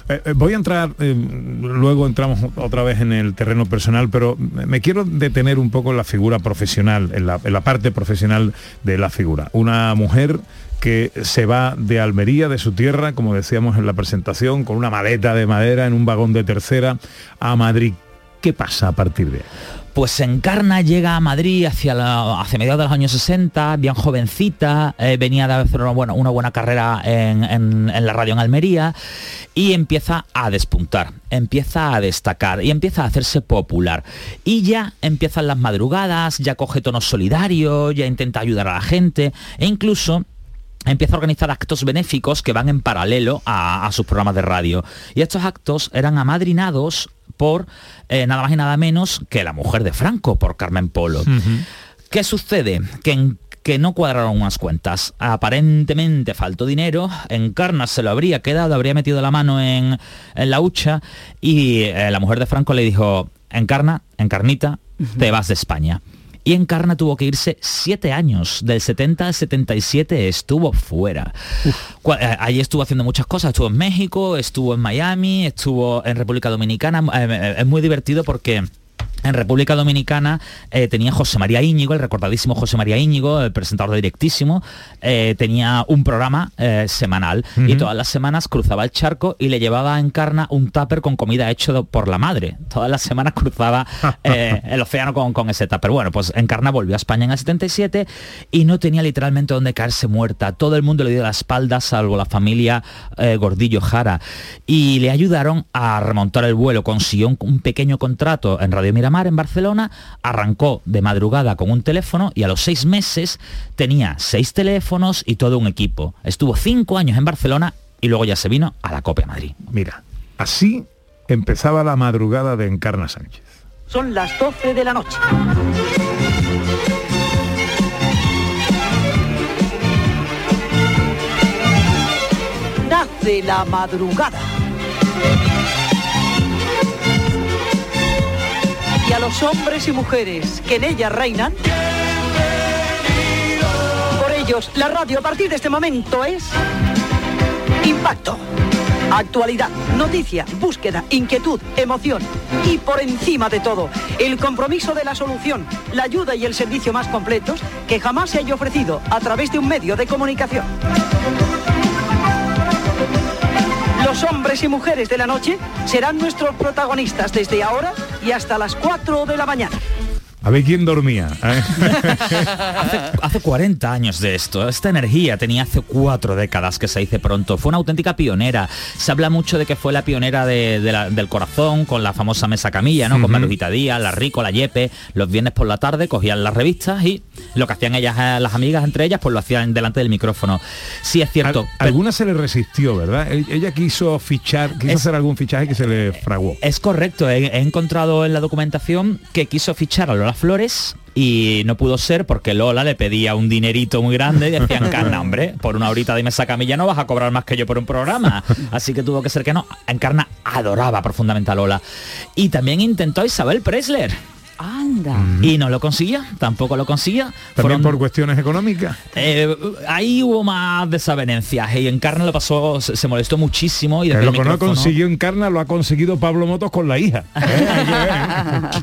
Eh, eh, voy a entrar, luego entramos otra vez en el terreno personal, pero me quiero detener un poco en la figura profesional, en la parte profesional de la figura. Una mujer que se va de Almería, de su tierra, como decíamos en la presentación, con una maleta de madera en un vagón de tercera a Madrid. ¿Qué pasa a partir de ahí? Pues Encarna llega a Madrid hacia, la- hacia mediados de los años 60, bien jovencita, eh, venía de hacer una buena, una buena carrera en, en- en la radio en Almería y empieza a despuntar, empieza a destacar y empieza a hacerse popular. Y ya empiezan las madrugadas, ya coge tono solidario, ya intenta ayudar a la gente e incluso empieza a organizar actos benéficos que van en paralelo a, a sus programas de radio. Y estos actos eran amadrinados por eh, nada más y nada menos que la mujer de Franco, por Carmen Polo. ¿Qué sucede? Que en que no cuadraron unas cuentas. Aparentemente faltó dinero, Encarna se lo habría quedado, habría metido la mano en, en la hucha y eh, la mujer de Franco le dijo, Encarna, Encarnita, te vas de España. Y Encarna tuvo que irse siete años, del 70 al 77 estuvo fuera. Eh, Allí estuvo haciendo muchas cosas, estuvo en México, estuvo en Miami, estuvo en República Dominicana. Eh, eh, Es muy divertido porque... En República Dominicana eh, tenía José María Íñigo, el recordadísimo José María Íñigo, el presentador de Directísimo, eh, tenía un programa eh, semanal y todas las semanas cruzaba el charco y le llevaba a Encarna un tupper con comida hecho por la madre. Todas las semanas cruzaba el océano con, con ese tupper. Bueno, pues Encarna volvió a España en el 77 y no tenía literalmente donde caerse muerta. Todo el mundo le dio la espalda, salvo la familia Gordillo Jara. Y le ayudaron a remontar el vuelo. Consiguió un, un pequeño contrato en Radio Miramar en Barcelona, arrancó de madrugada con un teléfono y a los seis meses tenía seis teléfonos y todo un equipo. Estuvo cinco años en Barcelona y luego ya se vino a la Copia Madrid. Mira, así empezaba la madrugada de Encarna Sánchez. Son las 12 de la noche. Nace la madrugada. A los hombres y mujeres que en ella reinan, por ellos la radio a partir de este momento es Impacto. Actualidad, noticia, búsqueda, inquietud, emoción y por encima de todo, el compromiso de la solución, la ayuda y el servicio más completos que jamás se haya ofrecido a través de un medio de comunicación. Los hombres y mujeres de la noche serán nuestros protagonistas desde ahora y hasta las 4 de la mañana. A ver quién dormía. ¿eh? hace, hace 40 años de esto. Esta energía tenía hace cuatro décadas que se dice pronto. Fue una auténtica pionera. Se habla mucho de que fue la pionera de- de la- del corazón con la famosa mesa camilla, ¿no? Con. Marujita Díaz, la Rico, la Yepe. Los viernes por la tarde cogían las revistas y lo que hacían ellas, eh, las amigas entre ellas, pues lo hacían delante del micrófono. Sí es cierto. Al- alguna se le resistió, ¿verdad? E- Ella quiso fichar, quiso hacer algún fichaje que se le fraguó. Es correcto, he, he encontrado en la documentación que quiso fichar a Lola Flores y no pudo ser porque Lola le pedía un dinerito muy grande y decía Encarna, hombre, por una horita de mesa camilla no vas a cobrar más que yo por un programa. Así que tuvo que ser que no. Encarna adoraba profundamente a Lola. Y también intentó a Isabel Presler. Anda. Y no lo consiguió, tampoco lo consiguió. También Fueron- por cuestiones económicas. eh, ahí hubo más desavenencias y Encarna lo pasó, se, se molestó muchísimo y desde Lo el que no consiguió Encarna lo ha conseguido Pablo Motos con la hija.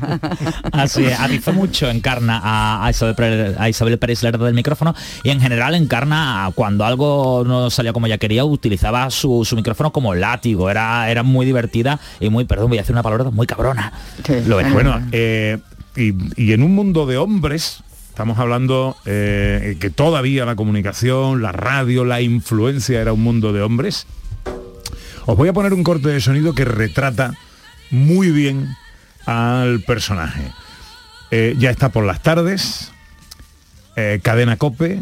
Así es, atizó mucho Encarna a, a Isabel, a Isabel Presler del micrófono y en general Encarna cuando algo no salía como ella quería utilizaba su, su micrófono como látigo, era, era muy divertida y muy, perdón, voy a hacer una palabra muy cabrona. Lo era. Bueno, eh, y, en un mundo de hombres, estamos hablando eh, que todavía la comunicación, la radio, la influencia era un mundo de hombres. Os voy a poner un corte de sonido que retrata muy bien al personaje. Eh, ya está por las tardes, eh, Cadena Cope,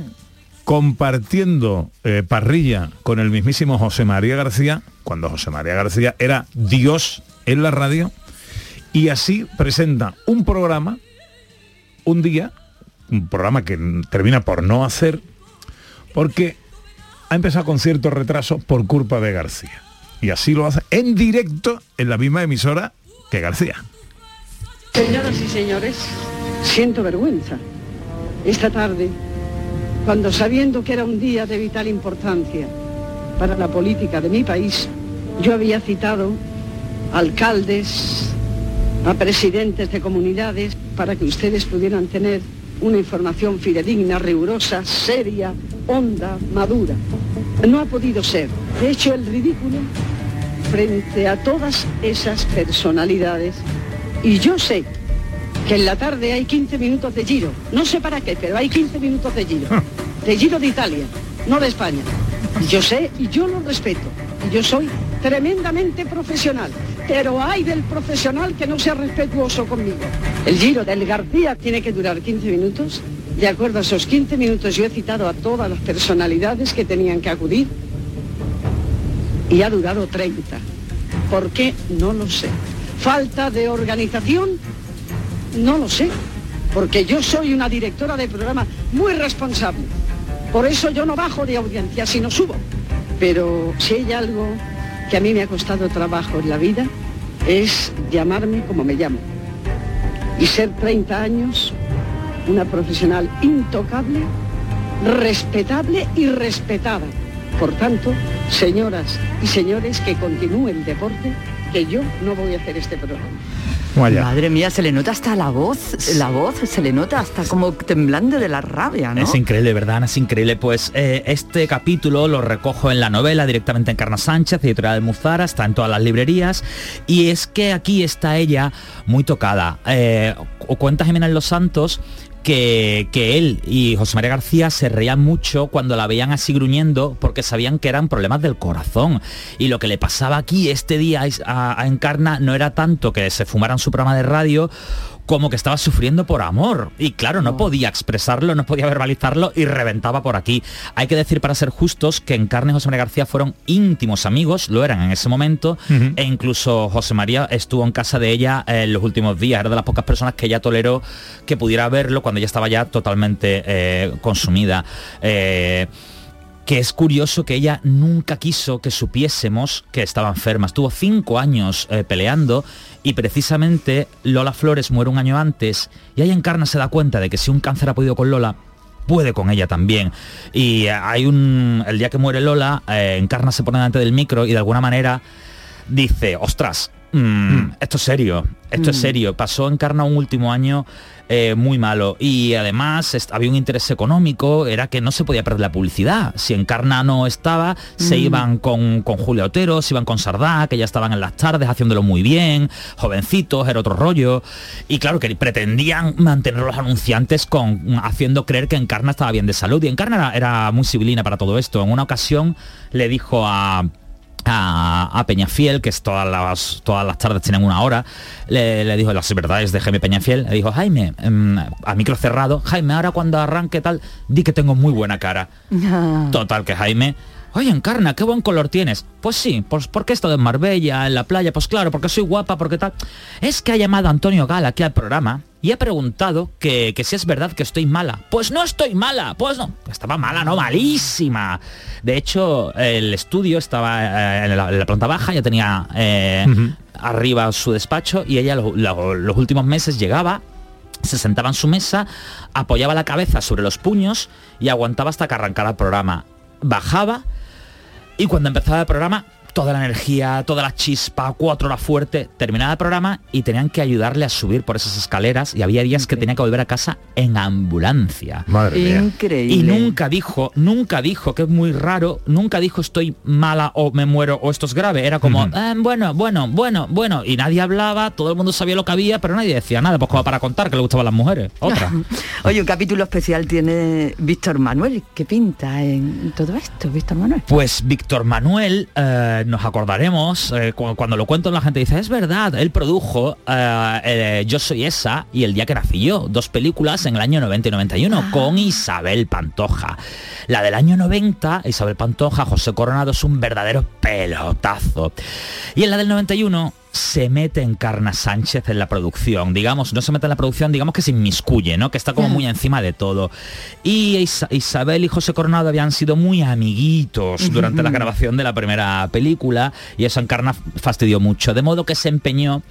compartiendo eh, parrilla con el mismísimo José María García, cuando José María García era Dios en la radio, y así presenta un programa, un día, un programa que termina por no hacer, porque ha empezado con cierto retraso por culpa de García. Y así lo hace en directo en la misma emisora que García. Señoras y señores, siento vergüenza. Esta tarde, cuando sabiendo que era un día de vital importancia para la política de mi país, yo había citado alcaldes, a presidentes de comunidades, para que ustedes pudieran tener una información fidedigna, rigurosa, seria, honda, madura. No ha podido ser. He hecho el ridículo frente a todas esas personalidades y yo sé que en la tarde hay 15 minutos de giro. No sé para qué, pero hay 15 minutos de giro. De giro de Italia, no de España. Yo sé y yo lo respeto. Y yo soy tremendamente profesional. Pero hay del profesional que no sea respetuoso conmigo. El giro del García tiene que durar 15 minutos. De acuerdo a esos 15 minutos yo he citado a todas las personalidades que tenían que acudir y ha durado 30. ¿Por qué? No lo sé. Falta de organización, no lo sé, porque yo soy una directora de programa muy responsable. Por eso yo no bajo de audiencia, sino subo. Pero si hay algo que a mí me ha costado trabajo en la vida, es llamarme como me llamo. Y ser 30 años una profesional intocable, respetable y respetada. Por tanto, señoras y señores, que continúe el deporte, que yo no voy a hacer este programa. Madre mía, se le nota hasta la voz, la voz, se le nota hasta como temblando de la rabia, ¿no? Es increíble, ¿verdad? Es increíble. Pues eh, este capítulo lo recojo en la novela directamente en Carna Sánchez, editorial de Muzara, está en todas las librerías. Y es que aquí está ella muy tocada. Eh, o cuenta Jimena en Los Santos que, él y José María García se reían mucho cuando la veían así gruñendo porque sabían que eran problemas del corazón. Y lo que le pasaba aquí este día a, a Encarna no era tanto que se fumaran su programa de radio como que estaba sufriendo por amor. Y claro, no podía expresarlo, no podía verbalizarlo y reventaba por aquí. Hay que decir, para ser justos, que Encarna y José María García fueron íntimos amigos, lo eran en ese momento, e incluso José María estuvo en casa de ella en los últimos días. Era de las pocas personas que ella toleró que pudiera verlo cuando ella estaba ya totalmente eh, consumida. Eh, que es curioso que ella nunca quiso que supiésemos que estaba enferma. Estuvo cinco años eh, peleando y precisamente Lola Flores muere un año antes y ahí Encarna se da cuenta de que si un cáncer ha podido con Lola, puede con ella también. Y eh, hay un... El día que muere Lola, eh, Encarna se pone delante del micro y de alguna manera dice, ostras, mm, esto es serio, esto es Mm. serio. Pasó Encarna un último año eh, muy malo y además había un interés económico, era que no se podía perder la publicidad. Si Encarna no estaba, se Mm. iban con, con Julio Otero, se iban con Sardá, que ya estaban en las tardes haciéndolo muy bien, jovencitos, era otro rollo. Y claro, que pretendían mantener los anunciantes con, haciendo creer que Encarna estaba bien de salud. Y Encarna era, era muy civilina para todo esto. En una ocasión le dijo a a, a Peñafiel, que es todas las, todas las tardes tienen una hora, le, le dijo las verdades de Jaime Peñafiel, le dijo, Jaime, em, a micro cerrado, Jaime, ahora cuando arranque tal, di que tengo muy buena cara. Total, que Jaime, oye, Encarna, qué buen color tienes. Pues sí, pues porque he estado en Marbella, en la playa, pues claro, porque soy guapa, porque tal. Es que ha llamado Antonio Gal aquí al programa y he preguntado que, que si es verdad que estoy mala. Pues no estoy mala, pues no. Estaba mala, no, malísima. De hecho, el estudio estaba eh, en, la, en la planta baja, ya tenía eh, arriba su despacho y ella lo- lo- los últimos meses llegaba se sentaba en su mesa, apoyaba la cabeza sobre los puños y aguantaba hasta que arrancara el programa. Bajaba y cuando empezaba el programa, toda la energía, toda la chispa, cuatro horas fuerte, terminaba el programa y tenían que ayudarle a subir por esas escaleras y había días que tenía que volver a casa en ambulancia. Madre mía. Increíble. Y nunca dijo, nunca dijo, que es muy raro, nunca dijo estoy mala o me muero o esto es grave. Era como, "Ah, bueno, bueno, bueno, bueno. Y nadie hablaba, todo el mundo sabía lo que había, pero nadie decía nada, pues como para contar que le gustaban las mujeres. Otra. Oye, un capítulo especial tiene Víctor Manuel. ¿Qué pinta en todo esto, Víctor Manuel? Pues Víctor Manuel, eh, nos acordaremos, eh, cu- cuando lo cuento la gente dice, es verdad, él produjo eh, eh, Yo Soy Esa y El Día que Nací Yo, dos películas en el año 90 y 91 con Isabel Pantoja. La del año 90, Isabel Pantoja, José Coronado, es un verdadero pelotazo. Y en la del 91 se mete Encarna Sánchez en la producción, digamos, no se mete en la producción, digamos que se inmiscuye, ¿no? Que está como muy encima de todo. Y Isa- Isabel y José Coronado habían sido muy amiguitos durante la grabación de la primera película y eso Encarna fastidió mucho, de modo que se empeñó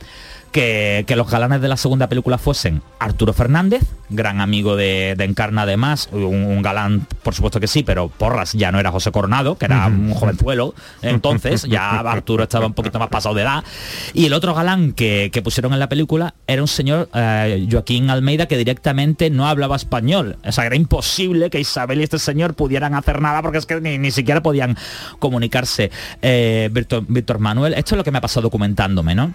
que, que los galanes de la segunda película fuesen Arturo Fernández, gran amigo de, de Encarna además, un, un galán por supuesto que sí, pero Porras ya no era José Coronado, que era un jovenzuelo, entonces ya Arturo estaba un poquito más pasado de edad, y el otro galán que, que pusieron en la película era un señor eh, Joaquín Almeida que directamente no hablaba español, o sea, era imposible que Isabel y este señor pudieran hacer nada porque es que ni, ni siquiera podían comunicarse. Eh, Víctor, Víctor Manuel, esto es lo que me ha pasado documentándome, ¿no?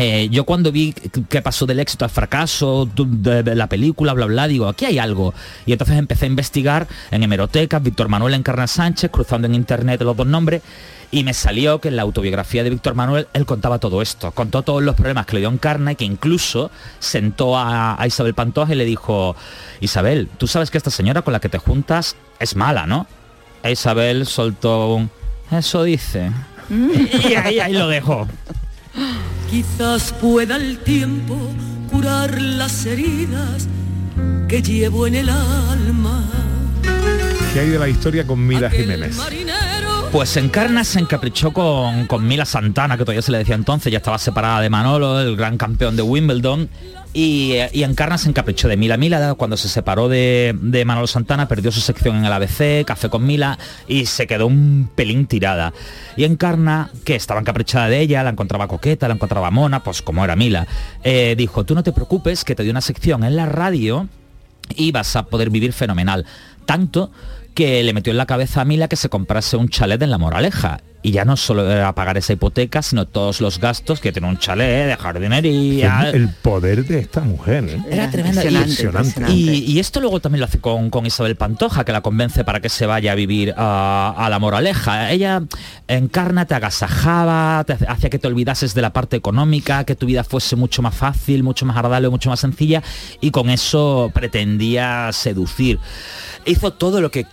Eh, yo cuando vi que pasó del éxito al fracaso de, de la película, bla, bla, digo, aquí hay algo. Y entonces empecé a investigar en hemerotecas, Víctor Manuel Encarna Sánchez, cruzando en internet los dos nombres, y me salió que en la autobiografía de Víctor Manuel él contaba todo esto, contó todos los problemas que le dio Encarna y que incluso sentó a, a Isabel Pantoja y le dijo, Isabel, tú sabes que esta señora con la que te juntas es mala, ¿no? E Isabel soltó un, eso dice. Y ahí, ahí lo dejó. Quizás pueda el tiempo curar las heridas que llevo en el alma. ¿Qué hay de la historia con Mila Jiménez? Pues Encarna se encaprichó con, con Mila Santana, que todavía se le decía entonces, ya estaba separada de Manolo, el gran campeón de Wimbledon, y, eh, y Encarna se encaprichó de Mila. Mila cuando se separó de, de Manolo Santana perdió su sección en el ABC, Café con Mila, y se quedó un pelín tirada. Y Encarna, que estaba encaprichada de ella, la encontraba coqueta, la encontraba mona, pues como era Mila, eh, dijo, tú no te preocupes, que te dio una sección en la radio y vas a poder vivir fenomenal. Tanto que le metió en la cabeza a Mila que se comprase un chalet en La Moraleja. Y ya no solo era pagar esa hipoteca, sino todos los gastos que tiene un chalet de jardinería. El poder de esta mujer. ¿eh? Era tremendo. Y- Impresionante. Y, y esto luego también lo hace con, con Isabel Pantoja, que la convence para que se vaya a vivir a, a la moraleja. Ella encarna, te agasajaba, te hacía que te olvidases de la parte económica, que tu vida fuese mucho más fácil, mucho más agradable, mucho más sencilla, y con eso pretendía seducir. Hizo todo lo que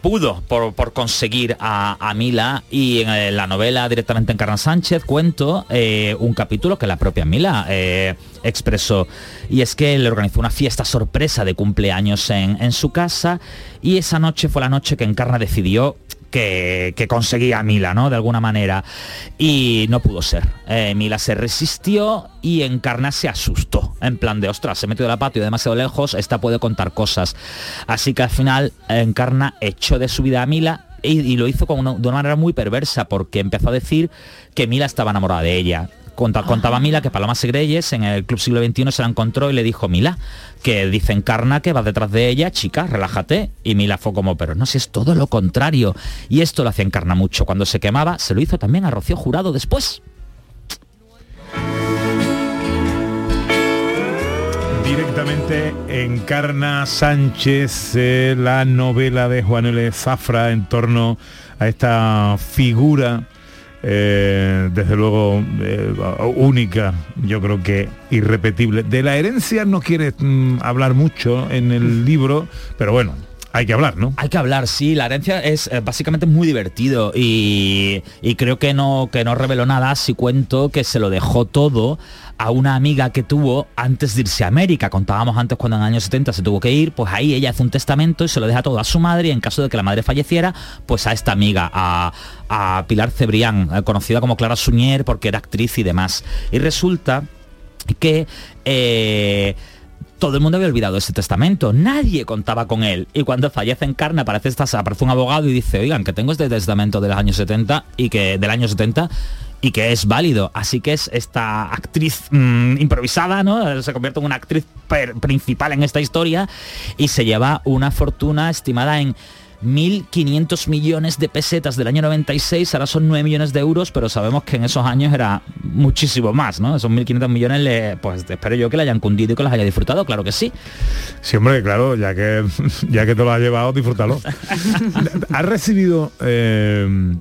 pudo por, por conseguir a, a Mila. Y en eh, la novela directamente en Carna Sánchez cuento eh, un capítulo que la propia Mila eh, expresó. Y es que le organizó una fiesta sorpresa de cumpleaños en, en su casa. Y esa noche fue la noche que Encarna decidió que, que conseguía a Mila, ¿no? De alguna manera. Y no pudo ser. Eh, Mila se resistió y Encarna se asustó. En plan de, ostras, se metió de la patio demasiado lejos, esta puede contar cosas. Así que al final Encarna echó de su vida a Mila y, y lo hizo con una- de una manera muy perversa porque empezó a decir que Mila estaba enamorada de ella. Conta- Contaba Mila que Paloma Segreyes en el Club Siglo XXI se la encontró y le dijo, Mila, que dice Encarna que vas detrás de ella, chica, relájate. Y Mila fue como, pero no, si es todo lo contrario. Y esto lo hacía Encarna mucho. Cuando se quemaba, se lo hizo también a Rocío Jurado después. Directamente encarna Sánchez eh, la novela de Juan L. Zafra en torno a esta figura, eh, desde luego eh, única, yo creo que irrepetible. De la herencia no quiere mm, hablar mucho en el libro, pero bueno, hay que hablar, ¿no? Hay que hablar, sí, la herencia es eh, básicamente muy divertido y, y creo que no, que no reveló nada si cuento que se lo dejó todo a una amiga que tuvo antes de irse a América. Contábamos antes cuando en el año 70 se tuvo que ir, pues ahí ella hace un testamento y se lo deja todo a su madre y en caso de que la madre falleciera, pues a esta amiga, a, a Pilar Cebrián, eh, conocida como Clara Suñer porque era actriz y demás. Y resulta que... eh, todo el mundo había olvidado ese testamento, nadie contaba con él. Y cuando fallece en carne aparece, esta, aparece un abogado y dice, oigan, que tengo este testamento de los años 70 y que del año 70 y que es válido. Así que es esta actriz mm, improvisada, ¿no? Se convierte en una actriz principal en esta historia y se lleva una fortuna estimada en 1.500 millones de pesetas del año 96, ahora son 9 millones de euros, pero sabemos que en esos años era muchísimo más, ¿no? Esos 1.500 millones, le, pues espero yo que le hayan cundido y que los haya disfrutado, claro que sí. Sí, hombre, claro, ya que ya que te lo has llevado, disfrútalo. ¿Has recibido eh,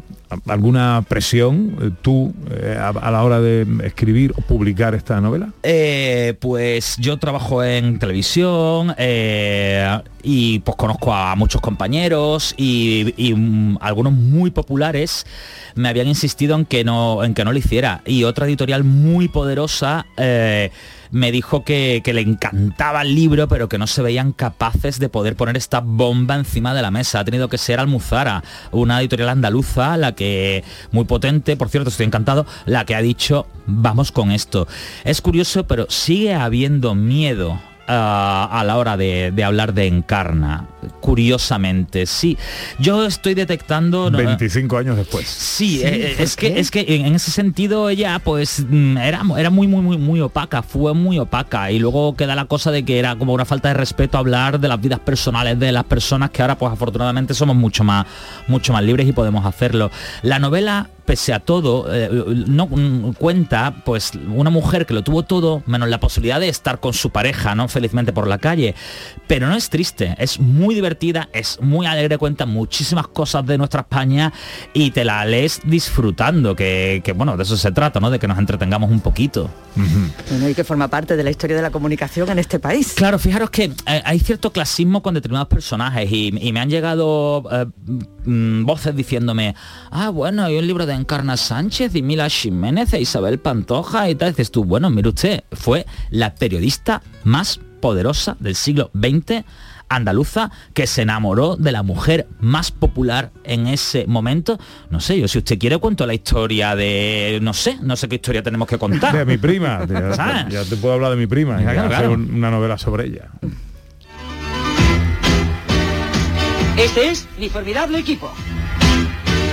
alguna presión eh, tú eh, a, la hora de escribir o publicar esta novela? Eh, pues yo trabajo en televisión y pues conozco a muchos compañeros y, mm, algunos muy populares me habían insistido en que no, en que no lo hiciera. Y otra editorial muy poderosa me dijo que, que le encantaba el libro, pero que no se veían capaces de poder poner esta bomba encima de la mesa. Ha tenido que ser Almuzara, una editorial andaluza, la que, muy potente, por cierto, estoy encantado, la que ha dicho, vamos con esto. Es curioso, pero sigue habiendo miedo a la hora de, de hablar de Encarna. Curiosamente, sí. Yo estoy detectando... no, 25 años después. Sí, eh, es que es que en en ese sentido ella pues mm, era, era muy muy muy muy opaca, fue muy opaca y luego queda la cosa de que era como una falta de respeto hablar de las vidas personales de las personas que ahora pues afortunadamente somos mucho más mucho más libres y podemos hacerlo. La novela pese a todo eh, no mm, cuenta pues una mujer que lo tuvo todo menos la posibilidad de estar con su pareja, no felizmente por la calle, pero no es triste, es muy divertida, es muy alegre, cuenta muchísimas cosas de nuestra España y te la lees disfrutando, que, que, bueno, de eso se trata, ¿no? De que nos entretengamos un poquito. Bueno, y que forma parte de la historia de la comunicación en este país. Claro, fijaros que eh, hay cierto clasismo con determinados personajes y, y me han llegado eh, mm, voces diciéndome, ah, bueno, hay un libro de Encarna Sánchez y Mila Jiménez e Isabel Pantoja y tal. Dices tú, bueno, mire usted, fue la periodista más poderosa del siglo XX andaluza que se enamoró de la mujer más popular en ese momento. No sé, yo si usted quiere cuento la historia de, no sé, no sé qué historia tenemos que contar. De mi prima. Ya, te puedo hablar de mi prima. Claro, hacer una novela sobre ella. Este es mi formidable equipo.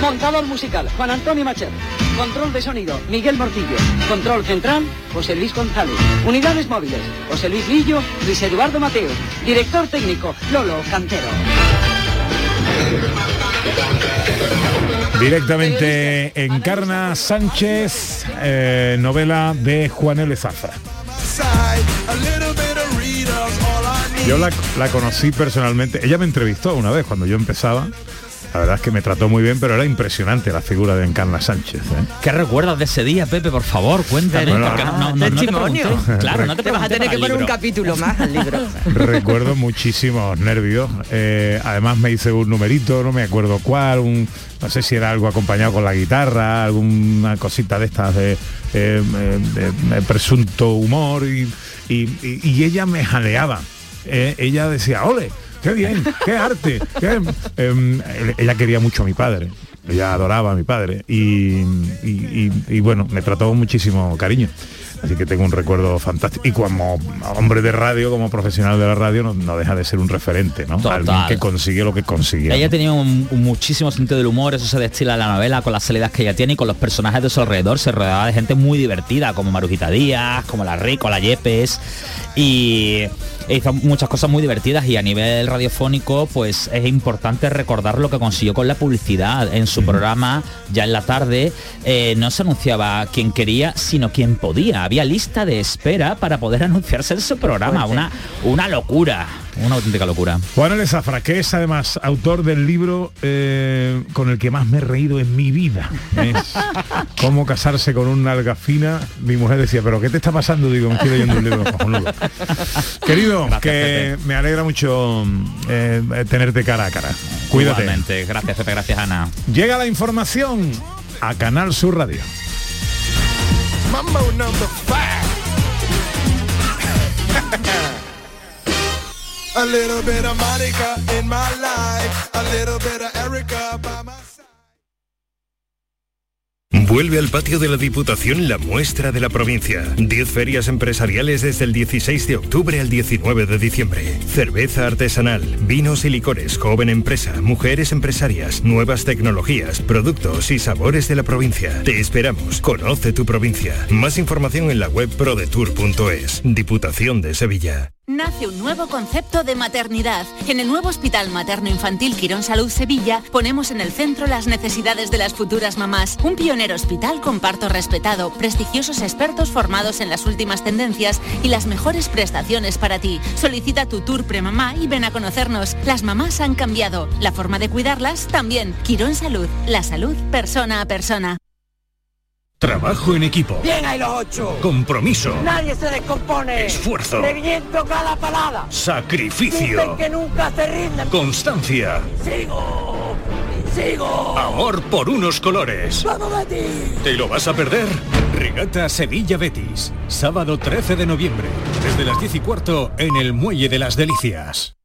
Montador musical, Juan Antonio Macher. Control de sonido, Miguel Mortillo. Control central, José Luis González. Unidades móviles, José Luis Lillo, Luis Eduardo Mateo. Director técnico, Lolo Cantero. Directamente Encarna Sánchez, eh, novela de Juan L. Zafra. Yo la, la conocí personalmente. Ella me entrevistó una vez cuando yo empezaba. La verdad es que me trató muy bien, pero era impresionante la figura de Encarna Sánchez. ¿eh? ¿Qué recuerdas de ese día, Pepe? Por favor, cuéntanos. Bueno, porque no, no, no, no te testimonio. pregunté. Claro, no te, Te vas a tener que poner un capítulo más al libro. Recuerdo muchísimos nervios. Eh, además me hice un numerito, no me acuerdo cuál, un, no sé si era algo acompañado con la guitarra, alguna cosita de estas de, eh, eh, de- de presunto humor y, y- y- y ella me jaleaba. Eh, ella decía, ole, qué bien, qué arte. qué-". Em, ella quería mucho a mi padre. Ella adoraba a mi padre y, y- y- y, bueno, me trató con muchísimo cariño. Así que tengo un recuerdo fantástico. Y como hombre de radio, como profesional de la radio, no, no deja de ser un referente, ¿no? Total. Alguien que consiguió lo que consiguió. Ella tenía un, un muchísimo sentido del humor, eso se destila en la novela con las salidas que ella tiene y con los personajes de su alrededor. Se rodeaba de gente muy divertida, como Marujita Díaz, como la Rico, la Yepes. Y hizo muchas cosas muy divertidas y a nivel radiofónico pues es importante recordar lo que consiguió con la publicidad. En su programa, ya en la tarde, eh, no se anunciaba quien quería, sino quien podía. Había lista de espera para poder anunciarse en su programa. Una, una locura, una auténtica locura. Juan L. Zafra, que es además autor del libro eh, con el que más me he reído en mi vida. Es Cómo casarse con una alga fina. Mi mujer decía, pero ¿qué te está pasando? Digo, me estoy leyendo un libro cojonudo. Querido, Gracias, que Pepe. me alegra mucho eh, tenerte cara a cara. Cuídate. Igualmente. Gracias, Pepe. Gracias, Ana. Llega la información a Canal Sur Radio. Mambo number five. A little bit of in my life, a little bit of Erica by my Vuelve al patio de la Diputación la muestra de la provincia. 10 ferias empresariales desde el 16 de octubre al 19 de diciembre. Cerveza artesanal, vinos y licores, joven empresa, mujeres empresarias, nuevas tecnologías, productos y sabores de la provincia. Te esperamos. Conoce tu provincia. Más información en la web prodetour.es. Diputación de Sevilla. Nace un nuevo concepto de maternidad. En el nuevo Hospital Materno Infantil Quirón Salud Sevilla ponemos en el centro las necesidades de las futuras mamás. Un pionero hospital con parto respetado, prestigiosos expertos formados en las últimas tendencias y las mejores prestaciones para ti. Solicita tu tour premamá y ven a conocernos. Las mamás han cambiado, la forma de cuidarlas también. Quirón Salud, la salud persona a persona. Trabajo en equipo. Bien hay los ocho. Compromiso. Nadie se descompone. Esfuerzo. Reviento cada palada. Sacrificio. Dicen que nunca se rinden. Constancia. Sigo. Sigo. Amor por unos colores. ¡Vamos, Betis! ¿Te lo vas a perder? Regata Sevilla Betis. Sábado 13 de noviembre. Desde las 10 y cuarto en el Muelle de las Delicias.